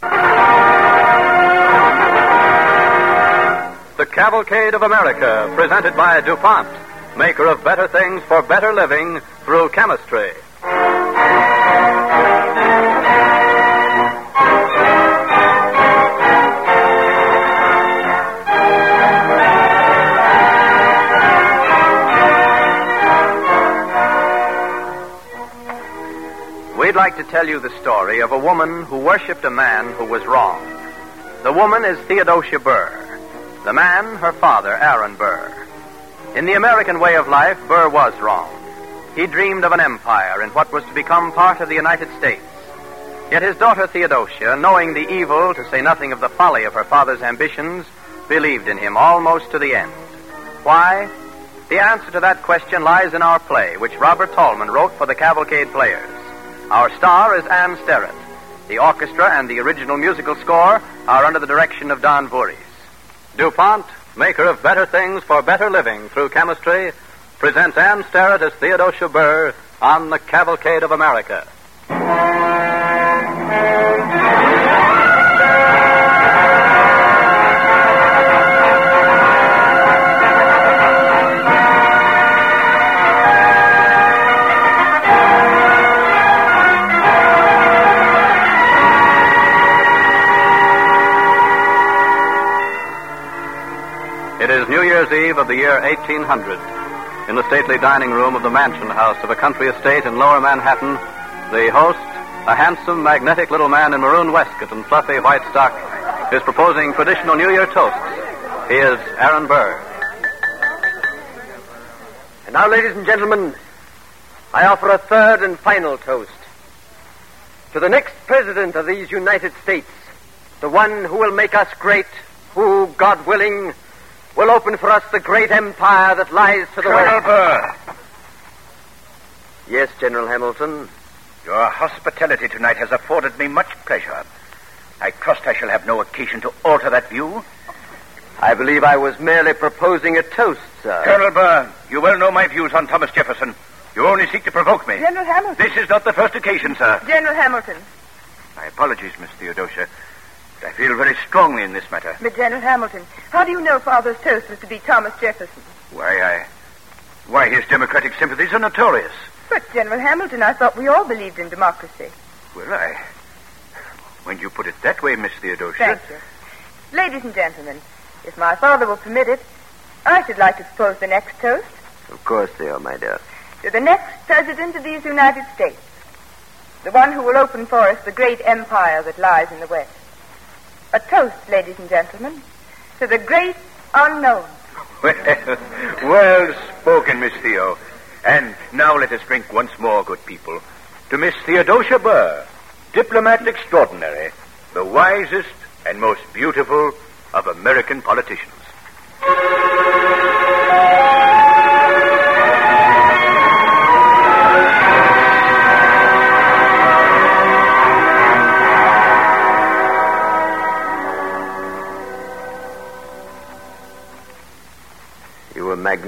The Cavalcade of America, presented by DuPont, maker of better things for better living through chemistry. We'd like to tell you the story of a woman who worshipped a man who was wrong. The woman is Theodosia Burr. The man, her father, Aaron Burr. In the American way of life, Burr was wrong. He dreamed of an empire in what was to become part of the United States. Yet his daughter Theodosia, knowing the evil, to say nothing of the folly of her father's ambitions, believed in him almost to the end. Why? The answer to that question lies in our play, which Robert Tallman wrote for the Cavalcade Players. Our star is Ann Sterrett. The orchestra and the original musical score are under the direction of Don Voorhees. DuPont, maker of better things for better living through chemistry, presents Ann Sterrett as Theodosia Burr on the Cavalcade of America. Eve of the year 1800. In the stately dining room of the mansion house of a country estate in lower Manhattan, the host, a handsome, magnetic little man in maroon waistcoat and fluffy white stock, is proposing traditional New Year toasts. He is Aaron Burr. And now, ladies and gentlemen, I offer a third and final toast. To the next president of these United States, the one who will make us great, who, God willing, will open for us the great empire that lies to the Colonel west. Burr, Yes, General Hamilton. your hospitality tonight has afforded me much pleasure. I trust I shall have no occasion to alter that view. I believe I was merely proposing a toast, sir. Colonel Burr, you well know my views on Thomas Jefferson. You only seek to provoke me. General Hamilton. This is not the first occasion, sir. General Hamilton. My apologies, Miss Theodosia. But I feel very strongly in this matter. But General Hamilton, how do you know Father's toast was to be Thomas Jefferson? Why, I. Why, his democratic sympathies are notorious. But General Hamilton, I thought we all believed in democracy. Well, I. When you put it that way, Miss Theodosia. Thank you. Ladies and gentlemen, if my father will permit it, I should like to propose the next toast Of course they are, my dear. to the next president of these United States. The one who will open for us the great empire that lies in the West. A toast, ladies and gentlemen, to the great unknown. Well, well spoken, Miss Theo. And now let us drink once more, good people, to Miss Theodosia Burr, diplomat extraordinary, the wisest and most beautiful of American politicians.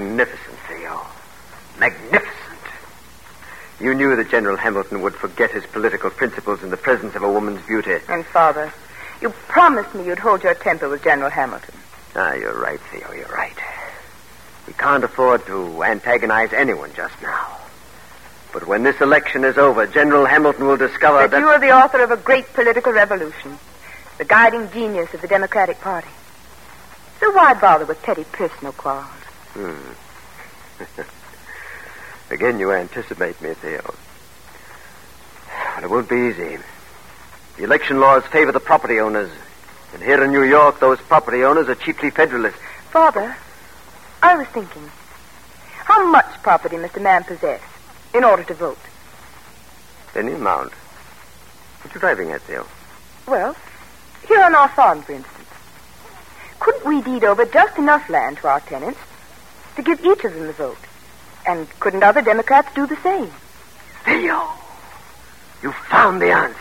Magnificent, Theo. Magnificent. You knew that General Hamilton would forget his political principles in the presence of a woman's beauty. And Father, you promised me you'd hold your temper with General Hamilton. Ah, you're right, Theo, you're right. We can't afford to antagonize anyone just now. But when this election is over, General Hamilton will discover That that. you are the author of a great political revolution, the guiding genius of the Democratic Party. So why bother with petty personal quarrels? Hmm. Again, you anticipate me, Theo. But it won't be easy. The election laws favor the property owners. And here in New York, those property owners are chiefly Federalists. Father, I was thinking, how much property must a man possess in order to vote? Any amount. What are you driving at, Theo? Well, here on our farm, for instance. Couldn't we deed over just enough land to our tenants to give each of them the vote? And couldn't other Democrats do the same? Theo! You found the answer.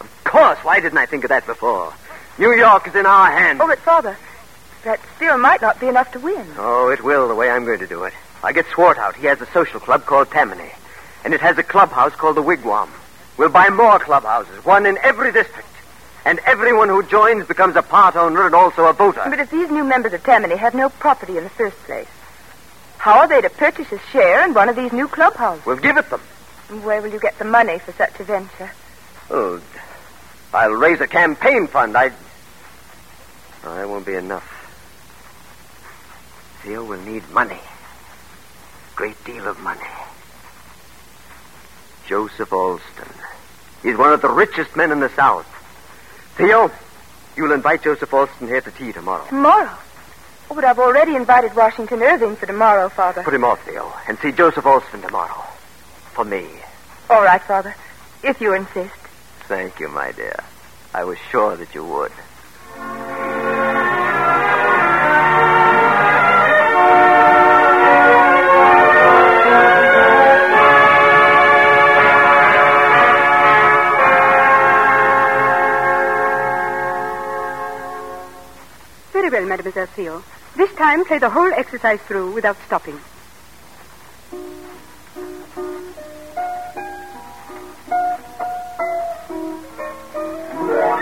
Of course. Why didn't I think of that before? New York is in our hands. Oh, but Father, that still might not be enough to win. Oh, it will, the way I'm going to do it. I get Swartout. He has a social club called Tammany. And it has a clubhouse called the Wigwam. We'll buy more clubhouses, one in every district. And everyone who joins becomes a part owner and also a voter. But if these new members of Tammany have no property in the first place, how are they to purchase a share in one of these new clubhouses? We'll give it them. And where will you get the money for such a venture? Oh, I'll raise a campaign fund. I. Oh, that won't be enough. Theo will need money. A Great deal of money. Joseph Alston. He's one of the richest men in the South. Theo, you'll invite Joseph Alston here to tea tomorrow. Tomorrow? Oh, but I've already invited Washington Irving for tomorrow, Father. Put him off, Theo, and see Joseph Alston tomorrow. For me. All right, Father, if you insist. Thank you, my dear. I was sure that you would. Mademoiselle Theo. This time, play the whole exercise through without stopping.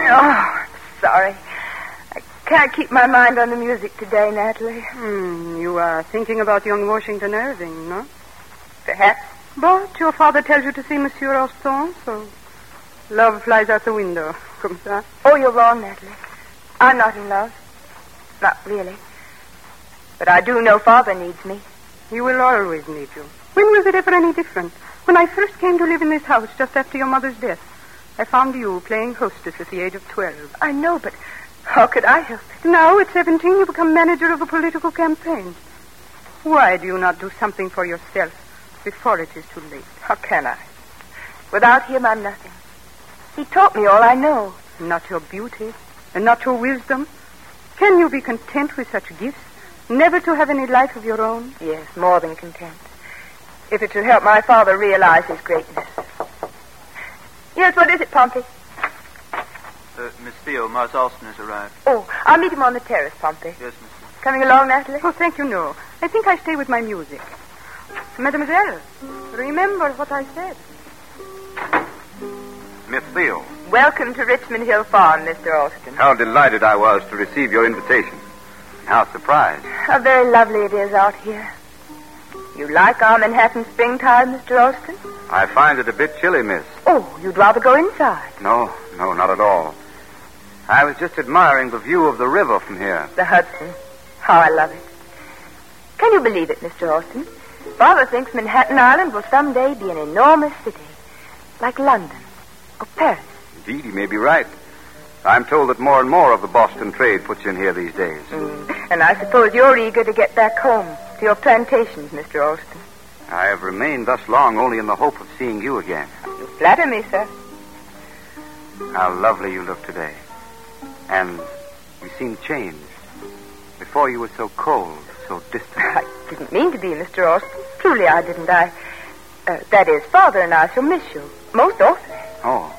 Oh, sorry. I can't keep my mind on the music today, Natalie. Hmm, you are thinking about young Washington Irving, no? Perhaps. But your father tells you to see Monsieur Alston, so love flies out the window. Comme ça. Oh, you're wrong, Natalie. I'm not in love. Not really. But I do know Father needs me. He will always need you. When was it ever any different? When I first came to live in this house just after your mother's death, I found you playing hostess at the age of 12. I know, but how could I help it? Now, at 17, you become manager of a political campaign. Why do you not do something for yourself before it is too late? How can I? Without him, I'm nothing. He taught me all I know. Not your beauty, and not your wisdom. Can you be content with such gifts? Never to have any life of your own? Yes, more than content. If it should help my father realize his greatness. Yes, what is it, Pompey? Uh, Miss Theo, Mars Alston has arrived. Oh, I'll meet him on the terrace, Pompey. Yes, Miss Theo. Coming along, Natalie? Oh, thank you, no. I think I stay with my music. Mademoiselle, remember what I said. Miss Theo, Welcome to Richmond Hill Farm, Mr. Alston. how delighted I was to receive your invitation. How surprised. How very lovely it is out here. You like our Manhattan springtime, Mr. Alston? I find it a bit chilly, miss. Oh, you'd rather go inside. No, no, not at all. I was just admiring the view of the river from here. The Hudson. How I love it. Can you believe it, Mr. Alston? Father thinks Manhattan Island will someday be an enormous city. Like London or Paris. Indeed, he may be right. I'm told that more and more of the Boston trade puts in here these days. And I suppose you're eager to get back home to your plantations, Mr. Alston. I have remained thus long only in the hope of seeing you again. You flatter me, sir. How lovely you look today. And you seem changed. Before you were so cold, so distant. I didn't mean to be, Mr. Alston. Truly, I didn't. I. Uh, that is, Father and I shall miss you. Most awfully. Oh,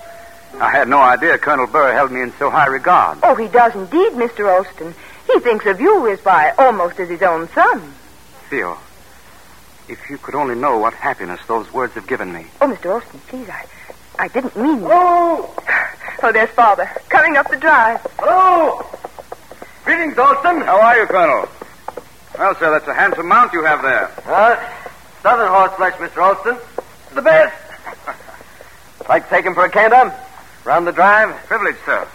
I had no idea Colonel Burr held me in so high regard. Oh, he does indeed, Mr. Alston. He thinks of you as by almost as his own son. Theo, if you could only know what happiness those words have given me. Oh, Mr. Alston, please, I, I didn't mean. Oh, oh, there's Father coming up the drive. Hello! Greetings, Alston. How are you, Colonel? Well, sir, that's a handsome mount you have there. Uh, southern horseflesh, Mr. Alston. The best. like to take him for a canter? Round the drive? Privilege, sir.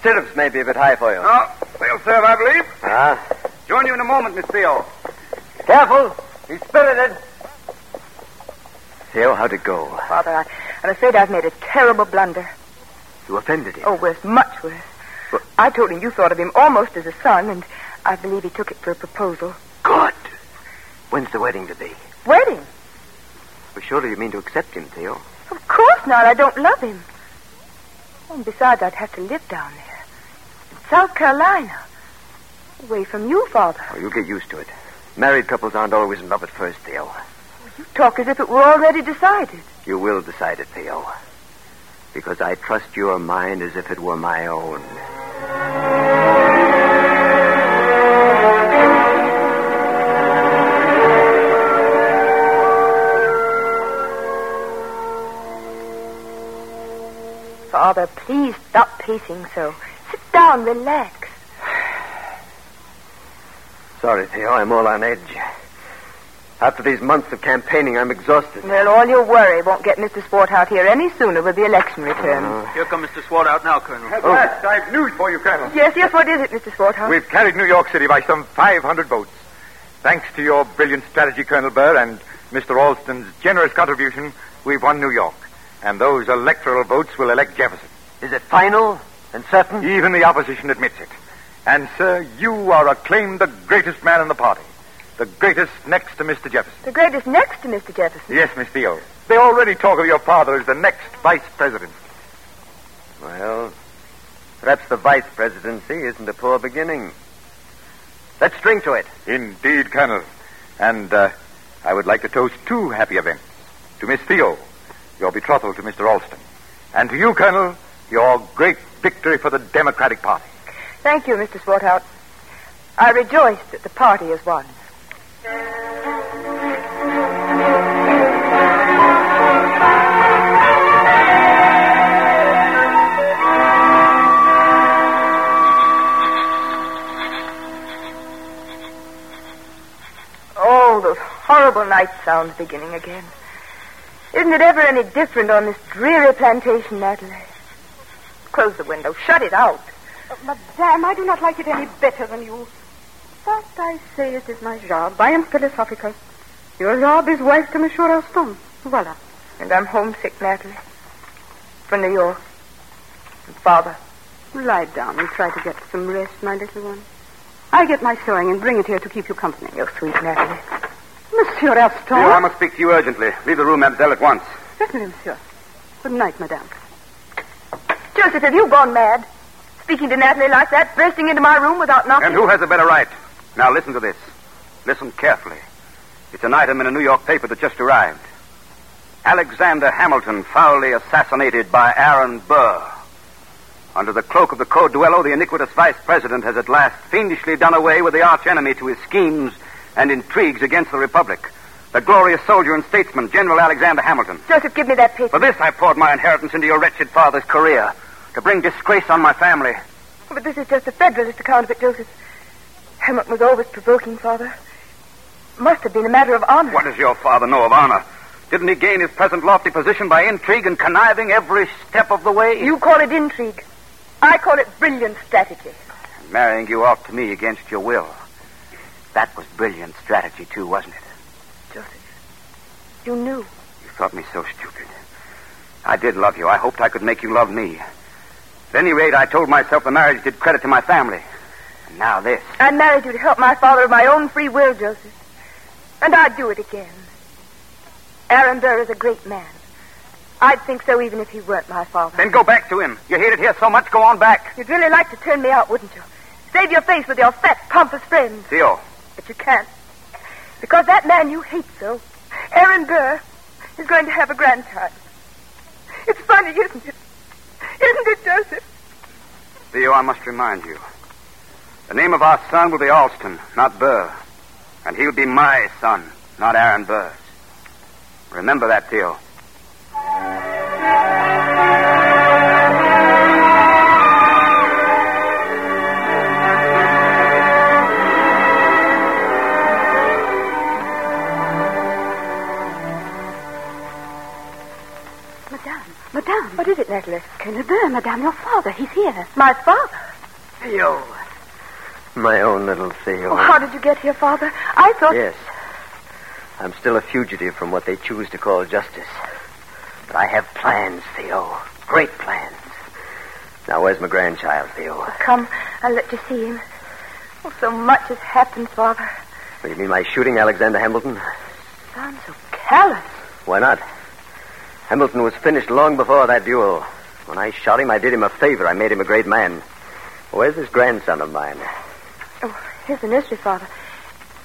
Stirrups may be a bit high for you. Oh, they'll serve, I believe. Ah. Join you in a moment, Miss Theo. Careful. He's spirited. Theo, how'd it go? Father, I, I'm afraid I've made a terrible blunder. You offended him. Oh, worse, much worse. I told him you thought of him almost as a son, and I believe he took it for a proposal. Good. When's the wedding to be? Wedding? Well, surely you mean to accept him, Theo. Of course not. I don't love him. And besides, I'd have to live down there. In South Carolina. Away from you, Father. Oh, you'll get used to it. Married couples aren't always in love at first, Theo. You talk as if it were already decided. You will decide it, Theo. Because I trust your mind as if it were my own. Father, please stop pacing so. Sit down, relax. Sorry, Theo, I'm all on edge. After these months of campaigning, I'm exhausted. Well, all your worry won't get Mr. Swartout here any sooner with the election returns. Uh-huh. Here comes Mr. Swartout now, Colonel. At oh. last, I've news for you, Colonel. Yes, yes, what is it, Mr. Swartout? We've carried New York City by some 500 votes. Thanks to your brilliant strategy, Colonel Burr, and Mr. Alston's generous contribution, we've won New York. And those electoral votes will elect Jefferson. Is it final and certain? Even the opposition admits it. And, sir, you are acclaimed the greatest man in the party. The greatest next to Mr. Jefferson. The greatest next to Mr. Jefferson. Yes, Miss Theo. They already talk of your father as the next vice president. Well, perhaps the vice presidency isn't a poor beginning. Let's drink to it. Indeed, Colonel. And uh, I would like to toast two happy events. To Miss Theo, your betrothal to Mr. Alston. And to you, Colonel, your great victory for the Democratic Party. Thank you, Mr. Swartout. I rejoice that the party has won. Oh, those horrible night sounds beginning again. Isn't it ever any different on this dreary plantation, Natalie? Close the window. Shut it out. Oh, Madame, I do not like it any better than you. But I say it is my job. I am philosophical. Your job is wife to Monsieur Alston. Voila. And I'm homesick, Natalie. For New York. And Father. Lie down and try to get some rest, my little one. I'll get my sewing and bring it here to keep you company. You're sweet, Natalie. Monsieur Alston. Theo, I must speak to you urgently. Leave the room, mademoiselle, at once. Certainly, monsieur. Good night, madame. Joseph, have you gone mad? Speaking to Natalie like that, bursting into my room without knocking. And who has a better right? Now listen to this. Listen carefully. It's an item in a New York paper that just arrived. Alexander Hamilton foully assassinated by Aaron Burr. Under the cloak of the Code Duello, the iniquitous vice president has at last fiendishly done away with the archenemy to his schemes and intrigues against the Republic. The glorious soldier and statesman, General Alexander Hamilton. Joseph, give me that paper. For this, I poured my inheritance into your wretched father's career. To bring disgrace on my family. But this is just a Federalist account of it, Joseph. Hamilton was always provoking, Father. Must have been a matter of honor. What does your father know of honor? Didn't he gain his present lofty position by intrigue and conniving every step of the way? You call it intrigue. I call it brilliant strategy. Marrying you off to me against your will. That was brilliant strategy, too, wasn't it? Joseph, you knew. You thought me so stupid. I did love you. I hoped I could make you love me. At any rate, I told myself the marriage did credit to my family. And now this. I married you to help my father of my own free will, Joseph. And I'd do it again. Aaron Burr is a great man. I'd think so even if he weren't my father. Then go back to him. You hated here so much, go on back. You'd really like to turn me out, wouldn't you? Save your face with your fat, pompous friends. Theo. But you can't. Because that man you hate so, Aaron Burr, is going to have a grandchild. It's funny, isn't it? Isn't it, Joseph? Theo, I must remind you. The name of our son will be Alston, not Burr. And he'll be my son, not Aaron Burr's. Remember that, Theo. Madame, your father. He's here. My father? Theo. My own little Theo. Oh, how did you get here, Father? I thought. Yes. I'm still a fugitive from what they choose to call justice. But I have plans, Theo. Great plans. Now, where's my grandchild, Theo? Oh, come, I'll let you see him. Oh, so much has happened, Father. What, you mean my shooting Alexander Hamilton? Sounds so callous. Why not? Hamilton was finished long before that duel. When I shot him, I did him a favor. I made him a great man. Where's this grandson of mine? Oh, here's the nursery, Father.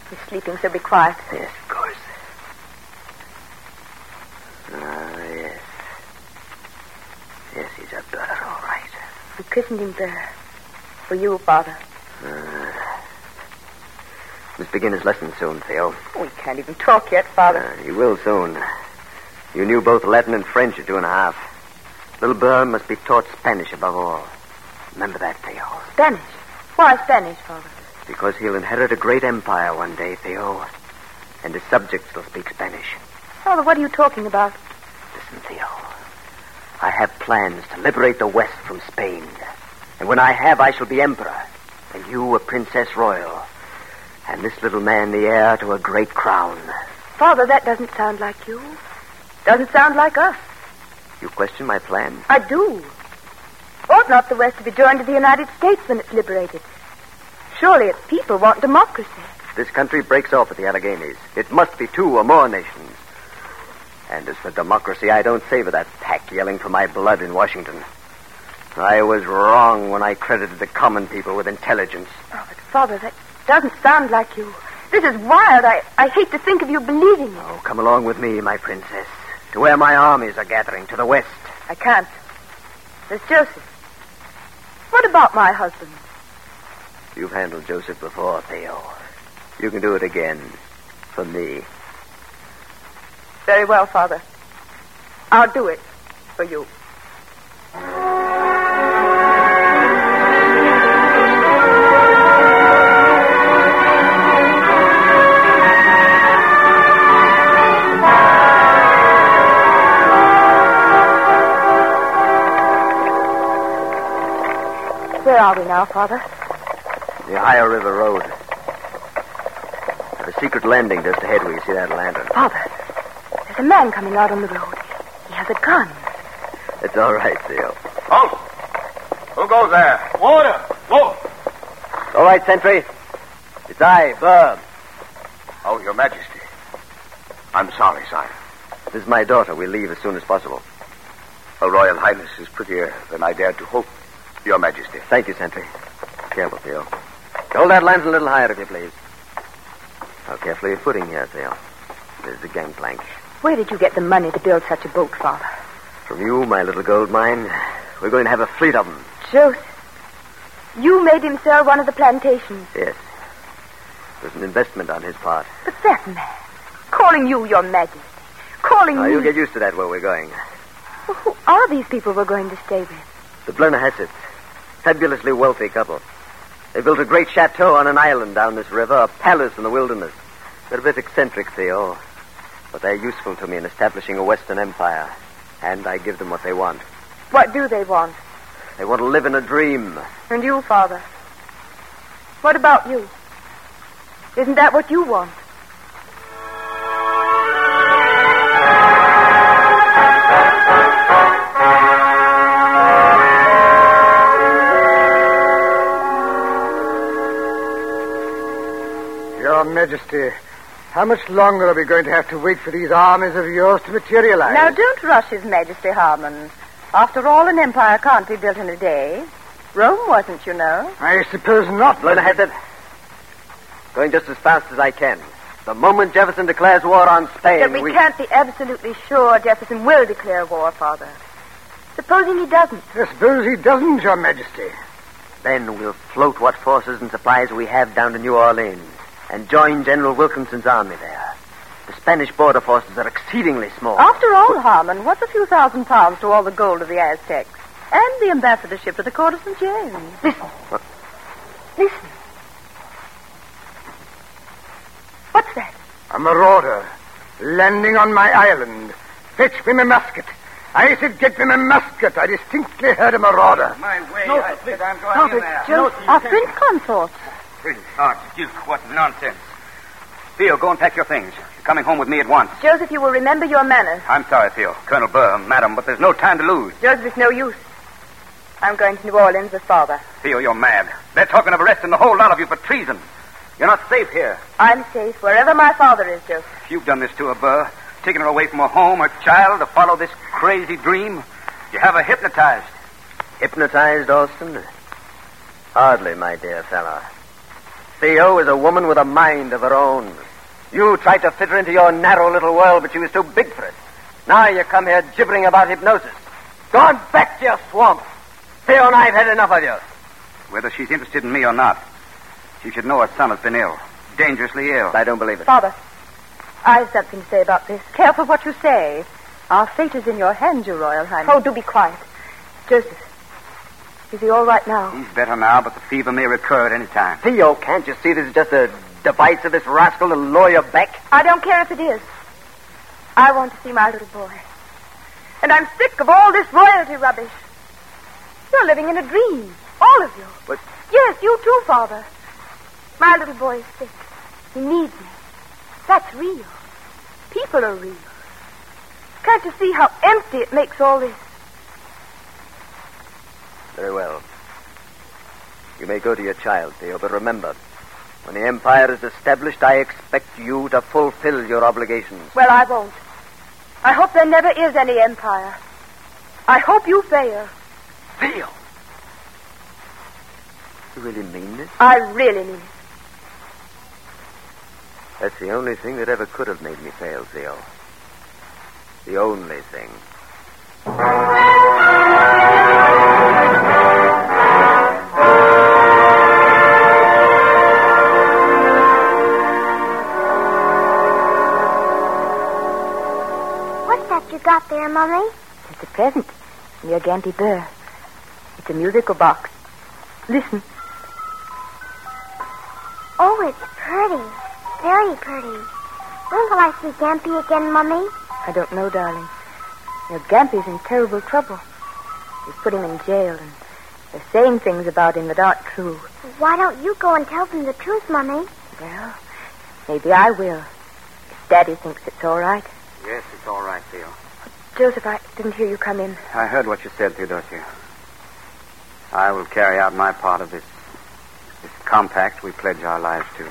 He's sleeping, so be quiet. Yes, of course. Ah, yes. Yes, he's a bird, all right. We christened him there. For you, Father. Uh, must begin his lesson soon, Theo. Oh, he can't even talk yet, Father. Uh, he will soon. You knew both Latin and French at two and a half. Little Burr must be taught Spanish above all. Remember that, Theo. Spanish? Why Spanish, Father? Because he'll inherit a great empire one day, Theo. And his subjects will speak Spanish. Father, what are you talking about? Listen, Theo. I have plans to liberate the West from Spain. And when I have, I shall be emperor. And you a princess royal. And this little man the heir to a great crown. Father, that doesn't sound like you. Doesn't sound like us. You question my plan? I do. Ought not the West to be joined to the United States when it's liberated? Surely its people want democracy. This country breaks off at the Alleghenies. It must be two or more nations. And as for democracy, I don't savor that pack yelling for my blood in Washington. I was wrong when I credited the common people with intelligence. Oh, but Father, that doesn't sound like you. This is wild. I, I hate to think of you believing it. Oh, come along with me, my princess, to where my armies are gathering, to the west. I can't. There's Joseph. What about my husband? You've handled Joseph before, Theo. You can do it again. For me. Very well, Father. I'll do it for you. Where are we now, Father? The Ohio River Road. At a secret landing just ahead where you see that lantern. Father, there's a man coming out on the road. He has a gun. It's all right, Theo. Halt! Who goes there? Water! Whoa! All right, Sentry. It's I, Burr. Oh, Your Majesty. I'm sorry, sire. This is my daughter. We'll leave as soon as possible. Her Royal Highness is prettier than I dared to hope, Your Majesty. Thank you, Sentry. Careful, Theo. Hold that lantern a little higher, if you please. Now, carefully your footing here, Theo. There's the gangplank. Where did you get the money to build such a boat, Father? From you, my little gold mine, we're going to have a fleet of them. Joseph, you made him sell one of the plantations. Yes. It was an investment on his part. But that man, calling you your majesty, calling Now, me... you'll get used to that where we're going. Well, who are these people we're going to stay with? The Blennerhassetts. Fabulously wealthy couple. They built a great chateau on an island down this river, a palace in the wilderness. They're a bit eccentric, Theo. But they're useful to me in establishing a Western empire. And I give them what they want. What do they want? They want to live in a dream. And you, Father? What about you? Isn't that what you want? Your Majesty, how much longer are we going to have to wait for these armies of yours to materialize? Now, don't rush His Majesty, Harman. After all, an empire can't be built in a day. Rome wasn't, you know. I suppose not. Blennerhassett. Going just as fast as I can. The moment Jefferson declares war on Spain, But we, can't be absolutely sure Jefferson will declare war, Father. Supposing he doesn't. I suppose he doesn't, Your Majesty. Then we'll float what forces and supplies we have down to New Orleans and join General Wilkinson's army there. The Spanish border forces are exceedingly small. After all, Harman, what's a few thousand pounds to all the gold of the Aztecs? And the ambassadorship to the court of St. James. Listen. Listen. What's that? A marauder landing on my island. Fetch me my musket. I said get me a musket. I distinctly heard a marauder. My way. No, I please. said I'm going No, in but there. Just our prince consort. Prince Archduke, what nonsense. Theo, go and pack your things. You're coming home with me at once. Joseph, you will remember your manners. I'm sorry, Theo. Colonel Burr, madam, but there's no time to lose. Joseph, it's no use. I'm going to New Orleans with father. Theo, you're mad. They're talking of arresting the whole lot of you for treason. You're not safe here. I'm safe wherever my father is, Joseph. You've done this to her, Burr, taken her away from her home, her child, to follow this crazy dream, you have her hypnotized. Hypnotized, Alston? Hardly, my dear fellow. Theo is a woman with a mind of her own. You tried to fit her into your narrow little world, but she was too big for it. Now you come here gibbering about hypnosis. Go on back to your swamp. Theo and I have had enough of you. Whether she's interested in me or not, she should know her son has been ill. Dangerously ill. I don't believe it. Father, I have something to say about this. Careful what you say. Our fate is in your hands, Your Royal Highness. Oh, do be quiet. Joseph, is he all right now? He's better now, but the fever may recur at any time. Theo, can't you see this is just a device of this rascal to lure you back? I don't care if it is. I want to see my little boy. And I'm sick of all this royalty rubbish. You're living in a dream. All of you. But Yes, you too, Father. My little boy is sick. He needs me. That's real. People are real. Can't you see how empty it makes all this? Very well. You may go to your child, Theo, but remember, when the Empire is established, I expect you to fulfill your obligations. Well, I won't. I hope there never is any empire. I hope you fail. Theo! You really mean this? I really mean it. That's the only thing that ever could have made me fail, Theo. The only thing. That you got there, Mummy? It's a present from your Gampy Burr. It's a musical box. Listen. Oh, it's pretty. Very pretty. When will I see Gampy again, Mummy? I don't know, darling. Your Gampy's in terrible trouble. They've put him in jail, and they're saying things about him that aren't true. Why don't you go and tell them the truth, Mummy? Well, maybe I will. If Daddy thinks it's all right. Yes, it's all right, Theo. Joseph, I didn't hear you come in. I heard what you said, Theodosia. I will carry out my part of this this compact we pledge our lives to.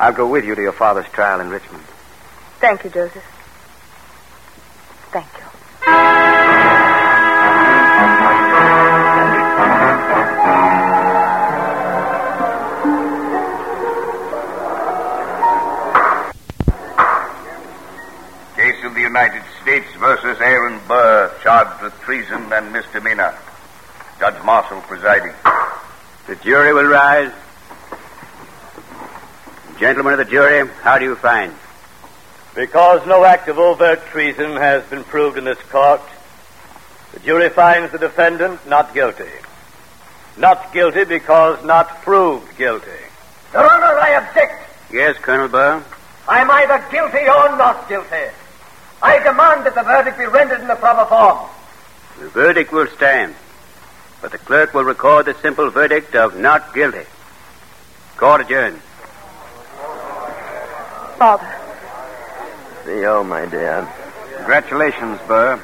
I'll go with you to your father's trial in Richmond. Thank you, Joseph. Thank you. Charged with treason and misdemeanor. Judge Marshall presiding. The jury will rise. Gentlemen of the jury, how do you find? Because no act of overt treason has been proved in this court, the jury finds the defendant not guilty. Not guilty because not proved guilty. Your Honor, I object. Yes, Colonel Burr? I'm either guilty or not guilty. I demand that the verdict be rendered in the proper form. The verdict will stand, but the clerk will record the simple verdict of not guilty. Court adjourned. Father. Theo, my dear. Congratulations, Burr.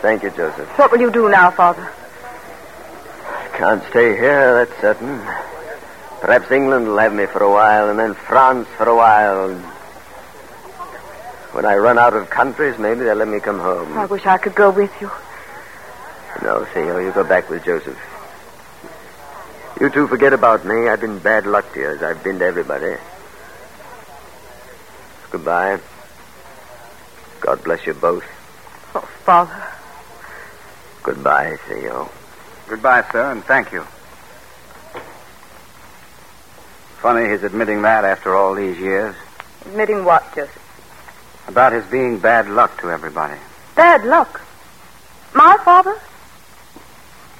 Thank you, Joseph. What will you do now, Father? I can't stay here, that's certain. Perhaps England will have me for a while, and then France for a while. When I run out of countries, maybe they'll let me come home. I wish I could go with you. No, Theo, oh, you go back with Joseph. You two forget about me. I've been bad luck to you, as I've been to everybody. Goodbye. God bless you both. Oh, Father. Goodbye, Theo. Goodbye, sir, and thank you. Funny his admitting that after all these years. Admitting what, Joseph? About his being bad luck to everybody. Bad luck. My father?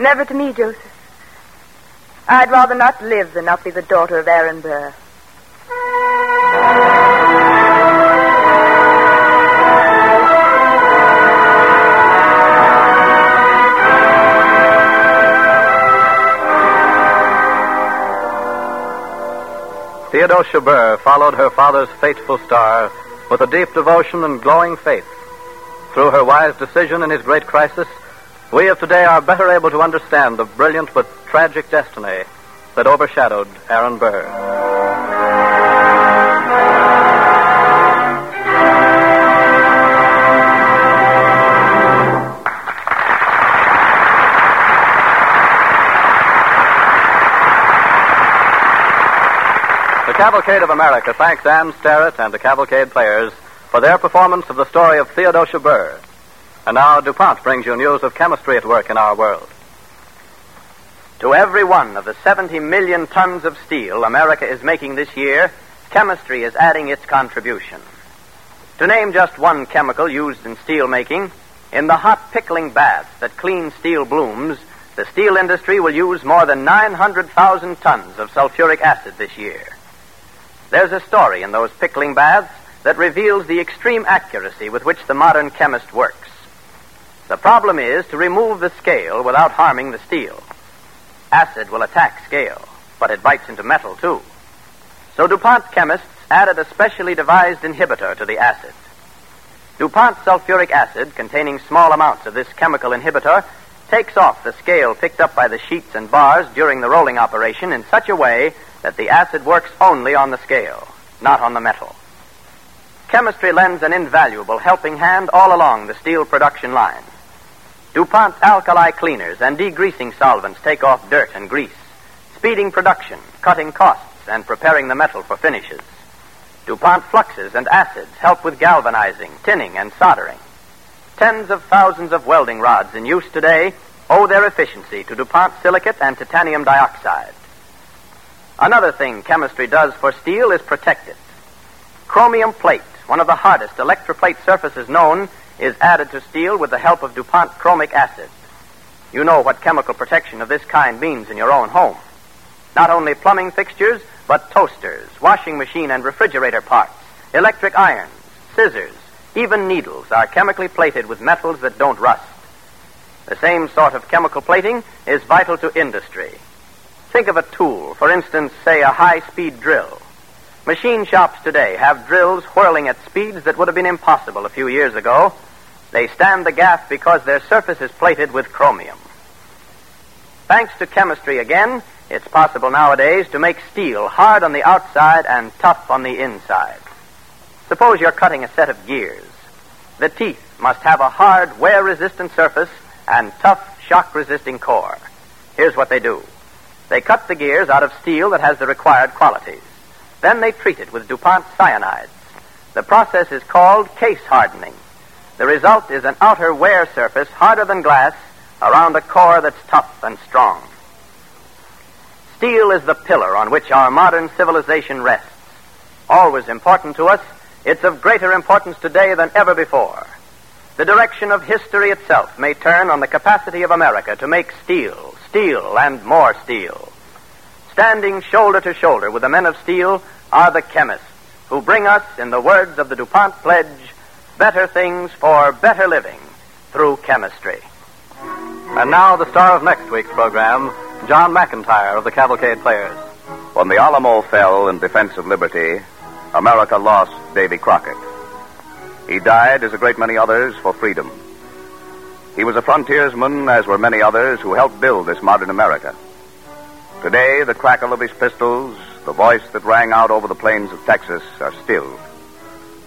Never to me, Joseph. I'd rather not live than not be the daughter of Aaron Burr. Theodosia Burr followed her father's fateful star with a deep devotion and glowing faith. Through her wise decision in his great crisis, we of today are better able to understand the brilliant but tragic destiny that overshadowed Aaron Burr. The Cavalcade of America thanks Ann Starrett and the Cavalcade players for their performance of the story of Theodosia Burr. And now DuPont brings you news of chemistry at work in our world. To every one of the 70 million tons of steel America is making this year, chemistry is adding its contribution. To name just one chemical used in steel making, in the hot pickling baths that clean steel blooms, the steel industry will use more than 900,000 tons of sulfuric acid this year. There's a story in those pickling baths that reveals the extreme accuracy with which the modern chemist works. The problem is to remove the scale without harming the steel. Acid will attack scale, but it bites into metal too. So DuPont chemists added a specially devised inhibitor to the acid. DuPont sulfuric acid, containing small amounts of this chemical inhibitor, takes off the scale picked up by the sheets and bars during the rolling operation in such a way that the acid works only on the scale, not on the metal. Chemistry lends an invaluable helping hand all along the steel production line. DuPont alkali cleaners and degreasing solvents take off dirt and grease, speeding production, cutting costs, and preparing the metal for finishes. DuPont fluxes and acids help with galvanizing, tinning, and soldering. Tens of thousands of welding rods in use today owe their efficiency to DuPont silicate and titanium dioxide. Another thing chemistry does for steel is protect it. Chromium plate, one of the hardest electroplate surfaces known, is added to steel with the help of DuPont chromic acid. You know what chemical protection of this kind means in your own home. Not only plumbing fixtures, but toasters, washing machine and refrigerator parts, electric irons, scissors, even needles are chemically plated with metals that don't rust. The same sort of chemical plating is vital to industry. Think of a tool, for instance, say a high speed drill. Machine shops today have drills whirling at speeds that would have been impossible a few years ago. They stand the gaff because their surface is plated with chromium. Thanks to chemistry again, it's possible nowadays to make steel hard on the outside and tough on the inside. Suppose you're cutting a set of gears. The teeth must have a hard, wear resistant surface and tough, shock resisting core. Here's what they do they cut the gears out of steel that has the required qualities. Then they treat it with DuPont cyanides. The process is called case hardening. The result is an outer wear surface harder than glass around a core that's tough and strong. Steel is the pillar on which our modern civilization rests. Always important to us, it's of greater importance today than ever before. The direction of history itself may turn on the capacity of America to make steel, steel, and more steel. Standing shoulder to shoulder with the men of steel are the chemists who bring us, in the words of the DuPont pledge, better things for better living through chemistry. And now the star of next week's program, John McIntire of the Cavalcade Players. When the Alamo fell in defense of liberty, America lost Davy Crockett. He died, as a great many others, for freedom. He was a frontiersman, as were many others who helped build this modern America. Today, the crackle of his pistols, the voice that rang out over the plains of Texas, are stilled.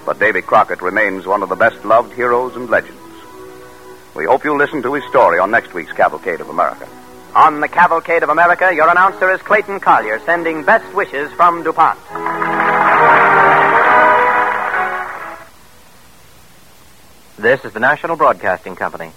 But Davy Crockett remains one of the best loved heroes and legends. We hope you'll listen to his story on next week's Cavalcade of America. On the Cavalcade of America, your announcer is Clayton Collyer, sending best wishes from DuPont. This is the National Broadcasting Company.